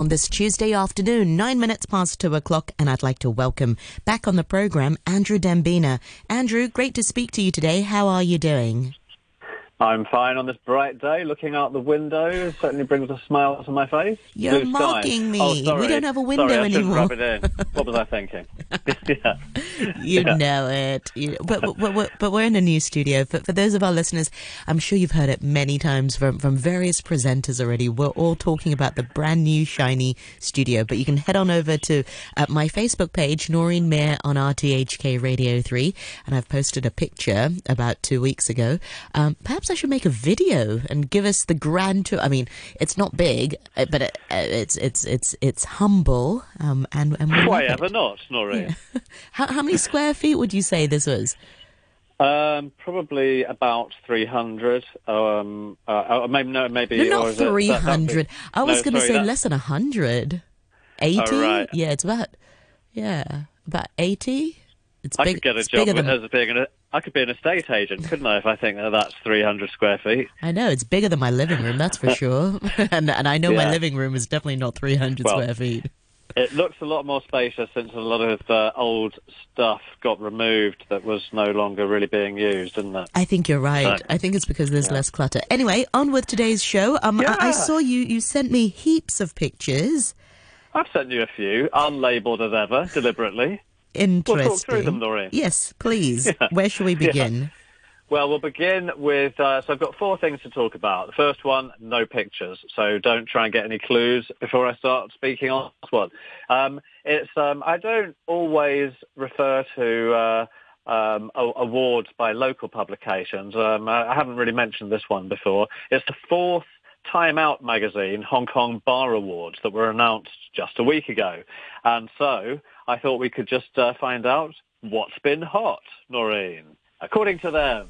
on this Tuesday afternoon, nine minutes past two o'clock, and I'd like to welcome back on the program Andrew Dembina. Andrew, great to speak to you today. How are you doing? I'm fine on this bright day. Looking out the window certainly brings a smile to my face. You're Blue mocking sky. me. Oh, sorry. We don't have a window sorry, I anymore. Rub it in. What was I thinking? yeah. You Yeah. know it. You, but, but, but, but we're in a new studio. For, for those of our listeners, I'm sure you've heard it many times from, from various presenters already. We're all talking about the brand new shiny studio. But you can head on over to uh, my Facebook page, Noreen Mir on RTHK Radio 3. And I've posted a picture about two weeks ago. Um, perhaps I should make a video and give us the grand tour. I mean, it's not big, uh, but it, uh, it's, it's, it's, it's humble. Um, and, and Why love it. ever not, Noreen? How, how many square feet would you say this was? Um, probably about 300. Um, uh, uh, maybe, no, maybe. No, not is that- 300. I was No, going to say that- less than 100. 80? Oh, right. Yeah, it's about, yeah, about 80. It's I big. could get a job than, as being an. I could be an estate agent, couldn't I? If I think that that's 300 square feet. I know, it's bigger than my living room, that's for sure. and, and I know my living room is definitely not 300 Well, square feet. It looks a lot more spacious since a lot of uh, old stuff got removed that was no longer really being used, didn't it? I think you're right. Right. I think it's because there's less clutter. Anyway, on with today's show. Um, I, I saw you, you sent me heaps of pictures. I've sent you a few, unlabelled as ever, deliberately. Interesting. We'll talk through them, Noreen. Yes, please. Yeah. Where shall we begin? Well, we'll begin with, uh, so I've got four things to talk about. The first one, no pictures. So don't try and get any clues before I start speaking on this one. Um, it's, um, I don't always refer to, uh, um, awards by local publications. Um, I haven't really mentioned this one before. It's the fourth Time Out magazine Hong Kong Bar Awards that were announced just a week ago. And so I thought we could just uh, find out what's been hot, Noreen, according to them.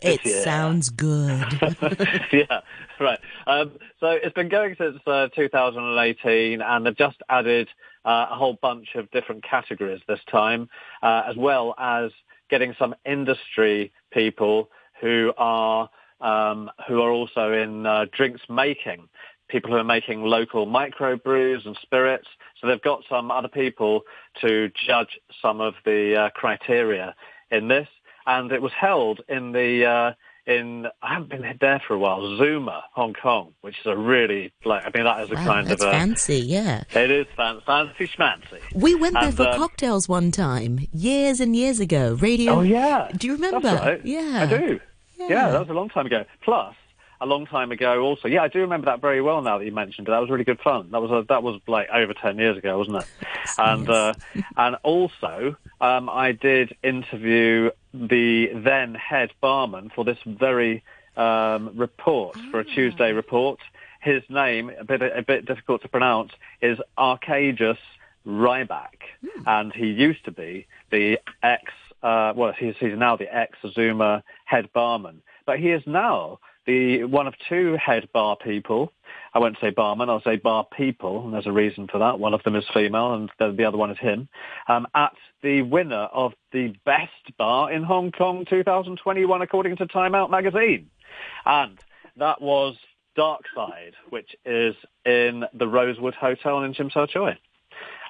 It year. sounds good. yeah, right. Um, so it's been going since uh, 2018, and they've just added uh, a whole bunch of different categories this time, uh, as well as getting some industry people who are um, who are also in uh, drinks making. People who are making local microbrews and spirits. So they've got some other people to judge some of the uh, criteria in this. And it was held in the uh, in I haven't been there for a while, Zuma, Hong Kong, which is a really like I mean that is a Wow, kind of a fancy, yeah. it is fan, fancy schmancy. We went there for um, cocktails one time, years and years ago. Radio. Oh yeah, Do you remember? That's right. Yeah. I do. Yeah. Yeah. that was a long time ago. Plus, a long time ago also. Yeah, I do remember that very well now that you mentioned it. That was really good fun. That was a, that was like over ten years ago, wasn't it? And uh, and also, um, I did interview the then head barman for this very um, report for a Ah. Tuesday report. His name, a bit a bit difficult to pronounce, is Arkadiusz Rybak, Hmm. and he used to be the ex. Uh, well, he's, he's now the ex Zuma head barman, but he is now the one of two head bar people. I won't say barman, I'll say bar people, and there's a reason for that. One of them is female, and the, the other one is him. Um, at the winner of the best bar in Hong Kong 2021, according to Time Out magazine, and that was Darkside, which is in the Rosewood Hotel in Tsim Sha Tsui.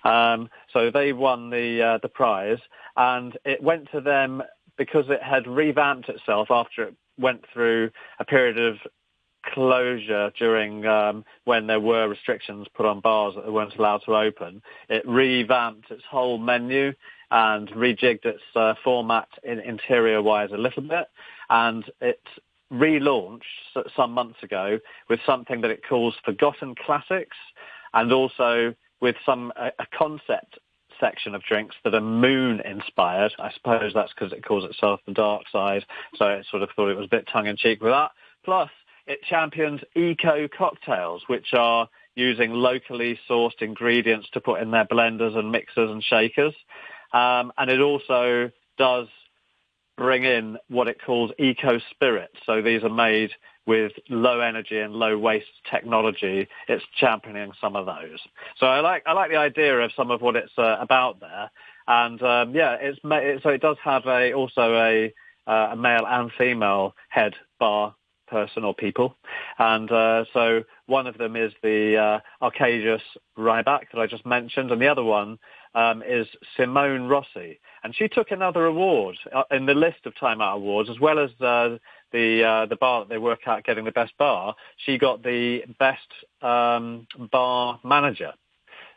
Um, so they won the uh, the prize, and it went to them because it had revamped itself after it went through a period of closure during um, when there were restrictions put on bars that they weren't allowed to open. It revamped its whole menu and rejigged its uh, format in interior wise a little bit, and it relaunched some months ago with something that it calls Forgotten Classics, and also with some a, a concept section of drinks that are moon inspired. I suppose that's because it calls itself the dark side, so I sort of thought it was a bit tongue in cheek with that. Plus, it champions eco cocktails, which are using locally sourced ingredients to put in their blenders and mixers and shakers. Um, and it also does bring in what it calls eco spirits. So these are made with low energy and low waste technology. It's championing some of those. So I like I like the idea of some of what it's uh, about there. And um, yeah, it's it, so it does have a also a uh, a male and female head bar person or people. And uh, so one of them is the uh, Arkadiusz Rybak that I just mentioned, and the other one um, is Simone Rossi. And she took another award uh, in the list of Time Out awards, as well as uh, the uh, the bar that they work at getting the best bar. She got the best um, bar manager.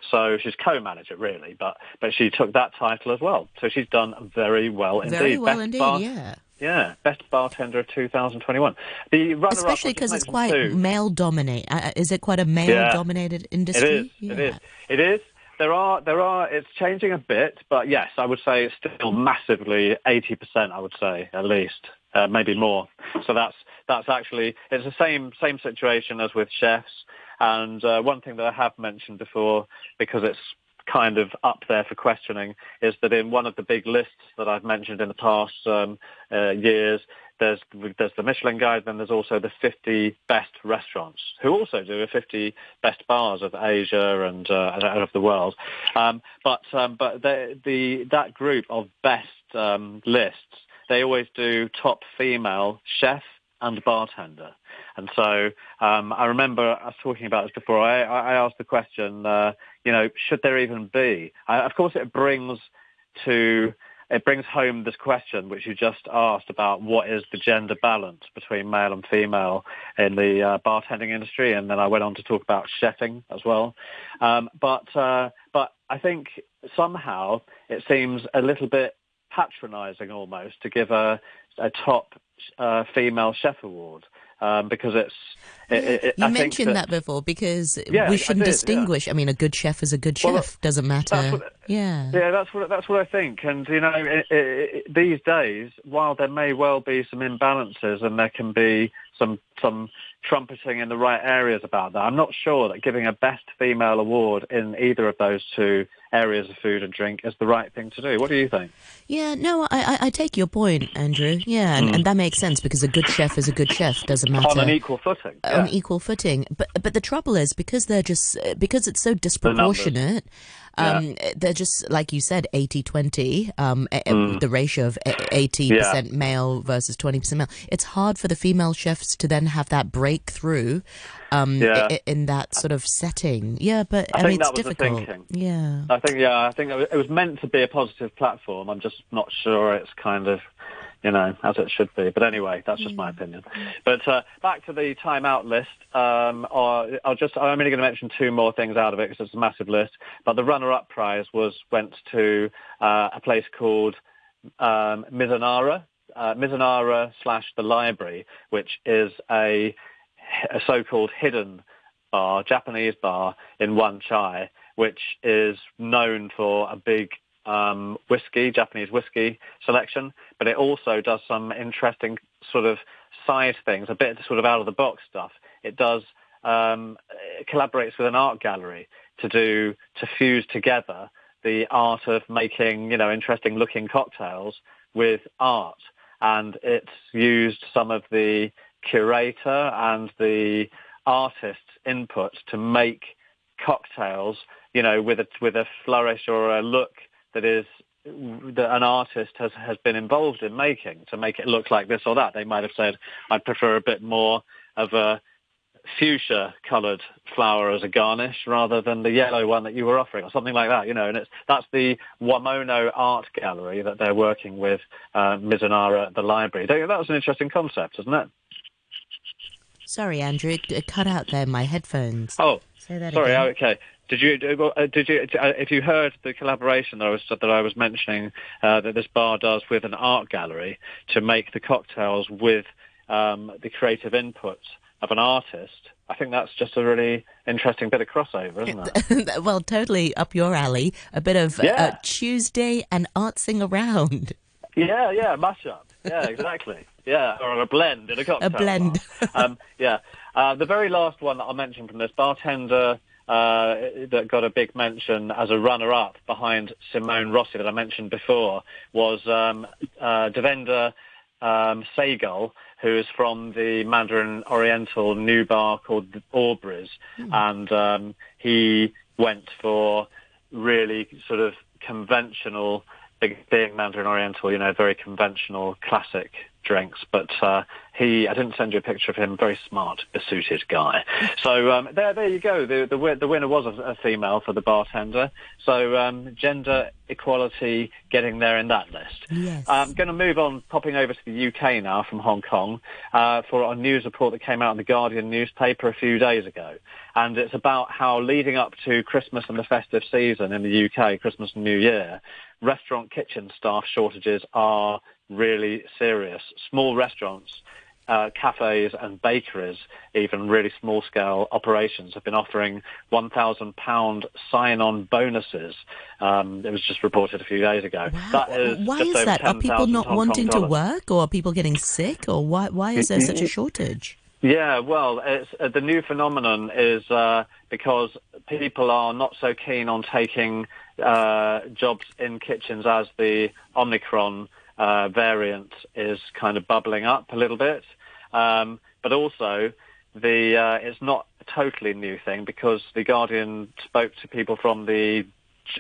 So she's co-manager really, but but she took that title as well. So she's done very well indeed. Very well best indeed, bar- yeah. Yeah, best bartender of 2021. The Especially because it's quite male dominated. Uh, is it quite a male dominated industry? It is. Yeah. It is. It is. There are. There are. It's changing a bit, but yes, I would say it's still massively eighty percent. I would say at least, uh, maybe more. So that's that's actually it's the same same situation as with chefs. And uh, one thing that I have mentioned before, because it's kind of up there for questioning, is that in one of the big lists that I've mentioned in the past um, uh, years, there's there's the Michelin Guide, then there's also the 50 best restaurants, who also do the 50 best bars of Asia and uh, of the world. Um, but um, but the, the that group of best um, lists, they always do top female chef and bartender. And so um, I remember us talking about this before. I, I asked the question, uh, you know, should there even be? Of course, it brings to it brings home this question which you just asked about what is the gender balance between male and female in the uh, bartending industry, and then I went on to talk about chefing as well. Um, but uh, but I think somehow it seems a little bit patronising almost to give a, a top uh, female chef award um, because it's. It, it, You I mentioned that, before because Yeah, we shouldn't did, yeah. distinguish. I mean, a good chef is a good Well, chef. Doesn't matter. what- yeah. Yeah, that's what that's what I think. And you know, i i i these days, while there may well be some imbalances and there can be some some trumpeting in the right areas about that, I'm not sure that giving a best female award in either of those two areas of food and drink is the right thing to do. What do you think? Yeah, no, I, I, I take your point, Andrew. Yeah, and, and that makes sense because a good chef is a good chef. Doesn't matter Hmm. On an equal footing. on equal footing. But but the trouble is because they're just because it's so disproportionate. Um, they're just like you said, 80-20, um, a- the ratio of eighty percent male versus twenty percent male. It's hard for the female chefs to then have that breakthrough, um, Yeah. i- in that sort of setting. Yeah, but I, I mean, it's that was the difficult. thinking. Yeah. I think yeah, I think it was meant to be a positive platform. I'm just not sure it's kind of, you know, as it should be. But anyway, that's just my opinion. But uh, back to the timeout list. Um, or I'll just I'm only going to mention two more things out of it because it's a massive list. But the runner-up prize was went to uh, a place called um, Mizunara, uh, Mizunara slash the Library, which is a, a so-called hidden bar, Japanese bar in Wan Chai, which is known for a big um, whiskey, Japanese whiskey selection, but it also does some interesting sort of side things, a bit of sort of out of the box stuff. It does um, it collaborates with an art gallery to do to fuse together the art of making you know interesting looking cocktails with art, and it's used some of the curator and the artist's input to make cocktails, you know, with a with a flourish or a look that is that an artist has has been involved in making to make it look like this or that. They might have said, "I'd prefer a bit more of a fuchsia coloured flower as a garnish rather than the yellow one that you were offering or something like that, you know, and it's, that's the Wamono Art Gallery that they're working with, uh, Mizunara at the library. That was an interesting concept, isn't it? Sorry, Andrew, it, cut out there. My headphones. Oh, Say that sorry. again. Okay. Did you uh, did you uh, if you heard the collaboration that I was that I was mentioning uh, that this bar does with an art gallery to make the cocktails with um, the creative input of an artist? I think that's just a really interesting bit of crossover, isn't it? well, totally up your alley. A bit of uh, Tuesday and artsing around. Yeah, yeah, mashup. Yeah, exactly. Yeah, or a blend in a cocktail. A blend. um, yeah. Uh, the very last one that I'll mention from this bartender uh, that got a big mention as a runner-up behind Simone Rossi that I mentioned before was um, uh, Devendra um, Sehgal, who is from the Mandarin Oriental new bar called the Aubrey's, and um, he went for really sort of conventional, big- being Mandarin Oriental, you know, very conventional, classic drinks, but uh, he I didn't send you a picture of him. Very smart, besuited guy. So um, there, there you go. The, the the winner was a, a female for the bartender. So um, gender equality getting there in that list. Yes. I'm going to move on, popping over to the UK now from Hong Kong uh, for a news report that came out in the Guardian newspaper a few days ago, and it's about how leading up to Christmas and the festive season in the UK, Christmas and New Year, restaurant kitchen staff shortages are really serious. Small restaurants, uh, cafes and bakeries, even really small scale operations have been offering £1,000 sign-on bonuses. Um, it was just reported a few days ago. Wow. That is why is that? Are people not Hong wanting to work, or are people getting sick, or why? Why is there such a shortage? Yeah, well, it's, uh, the new phenomenon is uh, because people are not so keen on taking uh, jobs in kitchens as the Omicron uh, variant is kind of bubbling up a little bit. Um, but also, the uh, it's not a totally new thing because the Guardian spoke to people from the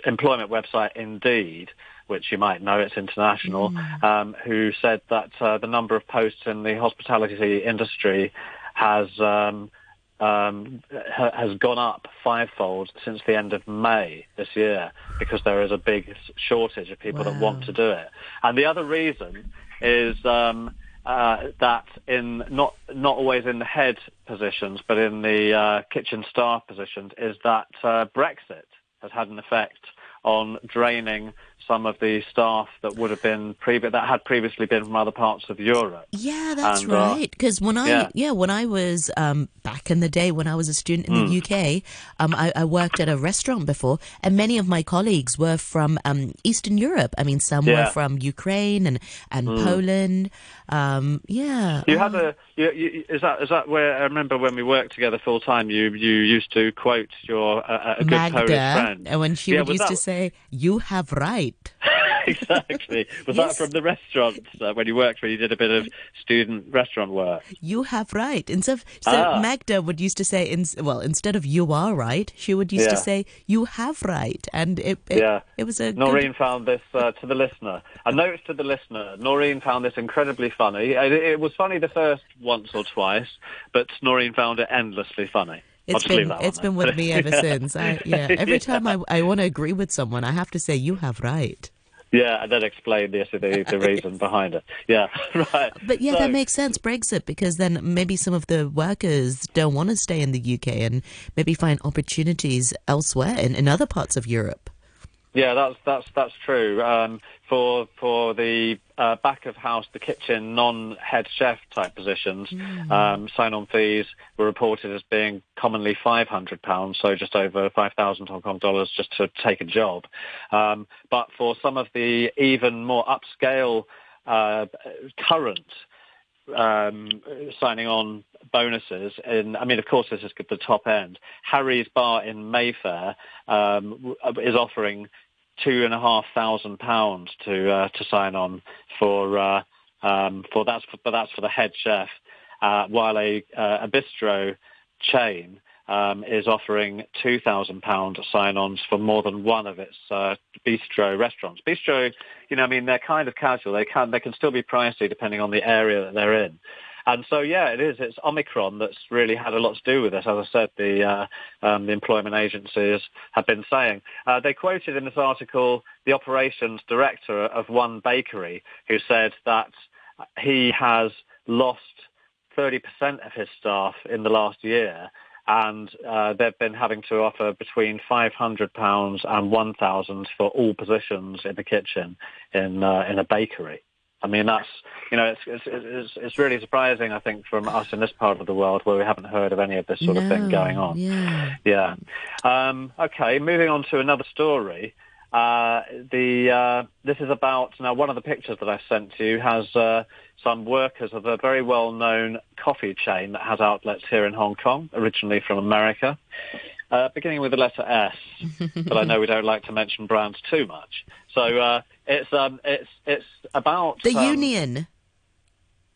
employment website Indeed, which you might know, it's international, um, who said that uh, the number of posts in the hospitality industry has um, um, ha- has gone up fivefold since the end of May this year because there is a big shortage of people that want to do it. And the other reason is um, uh, that in not not always in the head positions, but in the uh, kitchen staff positions, is that uh, Brexit has had an effect on draining some of the staff that would have been previ- that had previously been from other parts of Europe. Yeah, that's And, uh, right. Because when I yeah. yeah. when I was um, back in the day when I was a student in Hmm. the UK, um, I, I worked at a restaurant before, and many of my colleagues were from um, Eastern Europe. I mean, some were from Ukraine and and Poland. Um, yeah, You Oh, had a you, you, is that is that where I remember when we worked together full time? You you used to quote your uh, a good Polish friend. and when she Yeah, would used to say, "You have right." exactly. Was Yes. that from the restaurant uh, when you worked, when you did a bit of student restaurant work? You have right. And so, so Ah. Magda would used to say, in, well, instead of "you are right," she would used to Yeah. say, "You have right," and it it, Yeah. it was a good- Noreen found this uh, to the listener. A note to the listener. Noreen found this incredibly funny. It, it was funny the first once or twice, but Noreen found it endlessly funny. It's been that it's one been with me ever since. I, yeah, every time I I want to agree with someone, I have to say you have right. Yeah, and then explain the the, the reason behind it. Yeah, right. But yeah, So- that makes sense. Brexit because then maybe some of the workers don't want to stay in the UK and maybe find opportunities elsewhere in, in other parts of Europe. Yeah, that's that's that's true. Um, for for the uh, back of house, the kitchen, non-head chef type positions, um, sign-on fees were reported as being commonly five hundred pounds, so just over five thousand Hong Kong dollars just to take a job. Um, but for some of the even more upscale uh, current um, signing on bonuses. In, I mean, of course, this is the top end. Harry's Bar in Mayfair um, is offering two and a half thousand pounds to uh, to sign on for uh, um, for that's for, but that's for the head chef, uh, while a uh, a bistro chain. Um, is offering two thousand pound sign-ons for more than one of its uh, bistro restaurants. Bistro, you know, I mean, they're kind of casual. They can they can still be pricey depending on the area that they're in. And so, yeah, it is. It's Omicron that's really had a lot to do with this. As I said, the uh, um, the employment agencies have been saying. Uh, they quoted in this article the operations director of one bakery who said that he has lost 30% of his staff in the last year. And uh, they've been having to offer between £500 and 1000 for all positions in the kitchen in uh, in a bakery. I mean, that's, you know, it's, it's, it's, it's really surprising, I think, from us in this part of the world where we haven't heard of any of this sort of thing going on. Yeah. Yeah. Um, okay, moving on to another story. Uh, the uh, this is about now. One of the pictures that I sent to you has uh, some workers of a very well-known coffee chain that has outlets here in Hong Kong, originally from America, uh, beginning with the letter S. but I know we don't like to mention brands too much. So uh, it's um, it's it's about The um, union.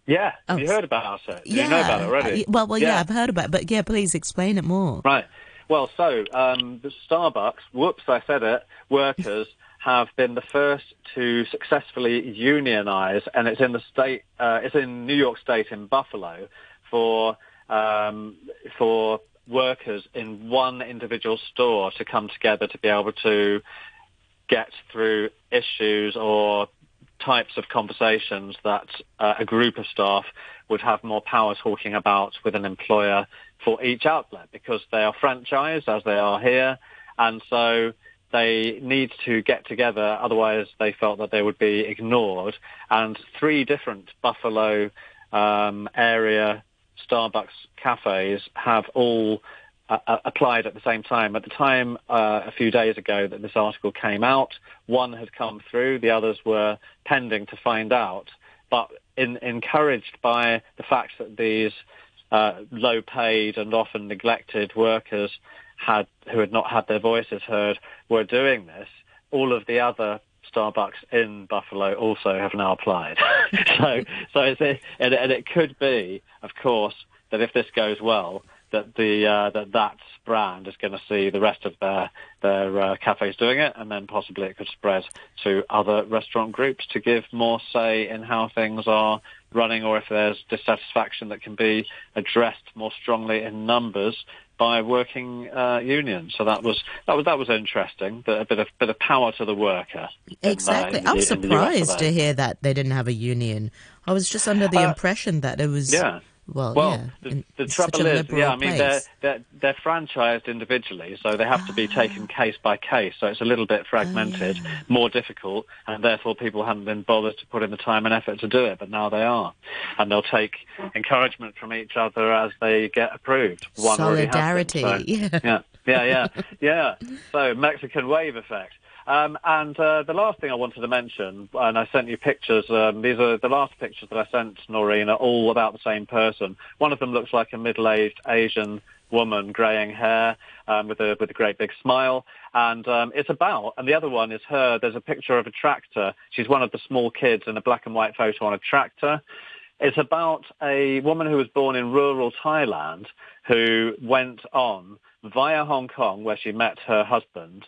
Yeah, have Oh, you heard about it? Yeah. you know about it already? Well, well, yeah. Yeah. I've heard about it, but yeah, please explain it more. Right. Well, so um, the Starbucks, whoops, I said it, workers have been the first to successfully unionize, and it's in the state, uh, it's in New York State in Buffalo for um, for workers in one individual store to come together to be able to get through issues or types of conversations that uh, a group of staff would have more power talking about with an employer for each outlet because they are franchised as they are here and so they need to get together otherwise they felt that they would be ignored and three different Buffalo um, area Starbucks cafes have all uh, uh, applied at the same time. At the time, uh, a few days ago that this article came out, one had come through, the others were pending to find out. But in, encouraged by the fact that these uh, low-paid and often neglected workers had, who had not had their voices heard, were doing this, all of the other Starbucks in Buffalo also have now applied. so, so it's a, and, and it could be, of course, that if this goes well, that the uh, that that brand is going to see the rest of their their uh, cafes doing it, and then possibly it could spread to other restaurant groups to give more say in how things are running, or if there's dissatisfaction that can be addressed more strongly in numbers by working uh, unions. So that was that was that was interesting. A bit of bit of power to the worker. Exactly. In, uh, in, I was surprised to hear that they didn't have a union. I was just under the uh, impression that it was. Yeah. Well, well yeah, the, the trouble is, yeah, I mean, they're, they're, they're franchised individually, so they have to be ah. taken case by case. So it's a little bit fragmented, oh, yeah. more difficult, and therefore people haven't been bothered to put in the time and effort to do it, but now they are. And they'll take encouragement from each other as they get approved. One Solidarity, so, yeah. yeah. Yeah, yeah, yeah. So Mexican wave effect. Um, and uh, the last thing I wanted to mention, and I sent you pictures. Um, these are the last pictures that I sent Noreen are all about the same person. One of them looks like a middle-aged Asian woman, greying hair, um, with a with a great big smile, and um, it's about. And the other one is her. There's a picture of a tractor. She's one of the small kids in a black and white photo on a tractor. It's about a woman who was born in rural Thailand who went on via Hong Kong, where she met her husband,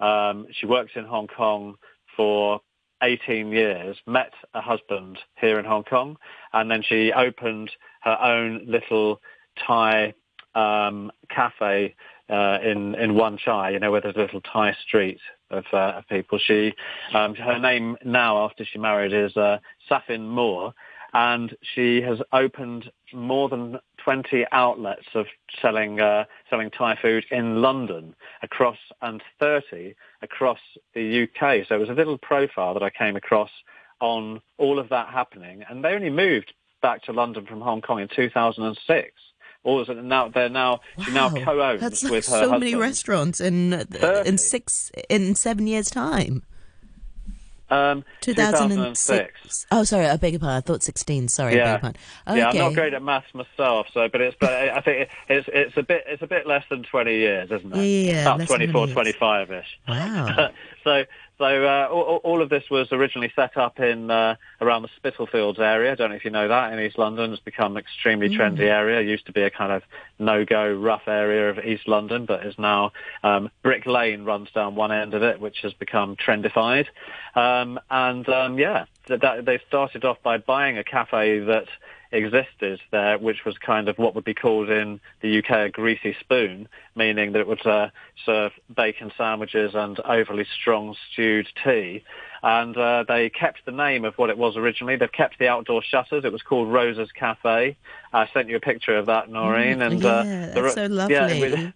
um, she worked in Hong Kong for 18 years, met a husband here in Hong Kong, and then she opened her own little Thai um, cafe uh, in in Wan Chai, you know, where there's a little Thai street of, uh, of people. She um, her name now after she married is uh, Saiphin Moore, and she has opened more than 20 outlets of selling uh, selling Thai food in London across and 30 across the UK. So it was a little profile that I came across on all of that happening, and they only moved back to London from Hong Kong in 2006. All of now they're now wow. she now co-owns That's like with her so husband. many restaurants in in six in seven years time. Um, 2006. Oh, sorry, I beg your pardon. I thought 16. Sorry, yeah. Your pardon. Okay. Yeah, I'm not great at maths myself, so but it's but I think it's it's a bit it's a bit less than 20 years, isn't it? Yeah, about 24, 25 ish. Wow. so so uh, all, all, of this was originally set up in uh, around the Spitalfields area. I don't know if you know that in East London. It's become an extremely mm. trendy area. It used to be a kind of no-go rough area of East London, but is now um, Brick Lane runs down one end of it, which has become trendified. Um, and um, yeah, that, they started off by buying a cafe that existed there, which was kind of what would be called in the UK a greasy spoon, meaning that it would uh, serve bacon sandwiches and overly strong stewed tea. And uh, they kept the name of what it was originally. They've kept the outdoor shutters. It was called Rosa's Cafe. I sent you a picture of that, Noreen. Mm, and yeah, uh, that's so lovely. Yeah,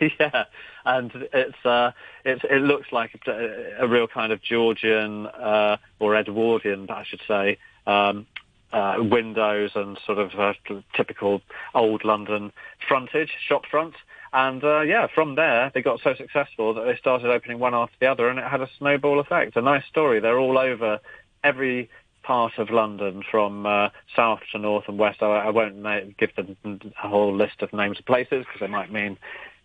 yeah, and it's uh, it's it looks like a, a real kind of Georgian uh, or Edwardian, I should say, um, uh, windows and sort of uh, typical old London frontage, shop front. And uh, yeah, from there they got so successful that they started opening one after the other, and it had a snowball effect. A nice story. They're all over every part of London, from uh, south to north and west. I, I won't na- give them a whole list of names of places because they might mean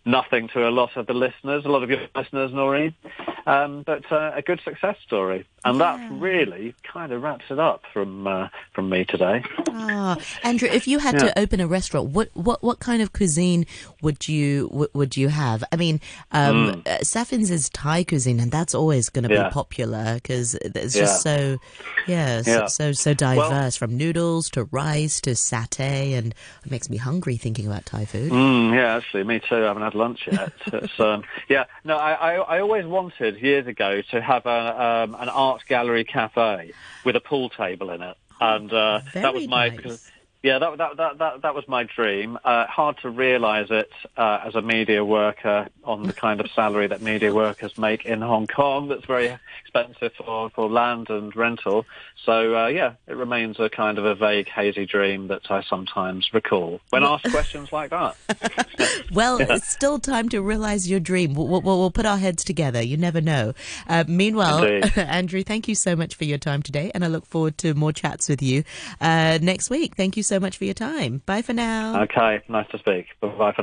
nothing to a lot of the listeners, a lot of your listeners, Noreen. Um, but uh, a good success story, and yeah. that really kind of wraps it up from uh, from me today. Ah, Andrew, if you had yeah. to open a restaurant, what, what what kind of cuisine would you would you have? I mean, um, mm. uh, Saiphin's is Thai cuisine, and that's always going to yeah. be popular because it's just so yeah, so, so, so diverse well, from noodles to rice to satay, and it makes me hungry thinking about Thai food. Mm, yeah, actually, me too. I haven't had lunch yet. um, yeah, no, I, I, I always wanted years ago to have a, um, an art gallery cafe with a pool table in it, and uh, that was my. Nice. Yeah, that, that, that, that, that was my dream. Uh, hard to realise it uh, as a media worker on the kind of salary that media workers make in Hong Kong. That's very expensive for, for land and rental. So, uh, yeah, it remains a kind of a vague, hazy dream that I sometimes recall when asked questions like that. well, yeah. it's still time to realise your dream. We'll, we'll, we'll, put our heads together. You never know. Uh, meanwhile, Andrew, thank you so much for your time today, and I look forward to more chats with you uh, next week. Thank you so so much for your time. Bye for now. Okay, nice to speak. Bye for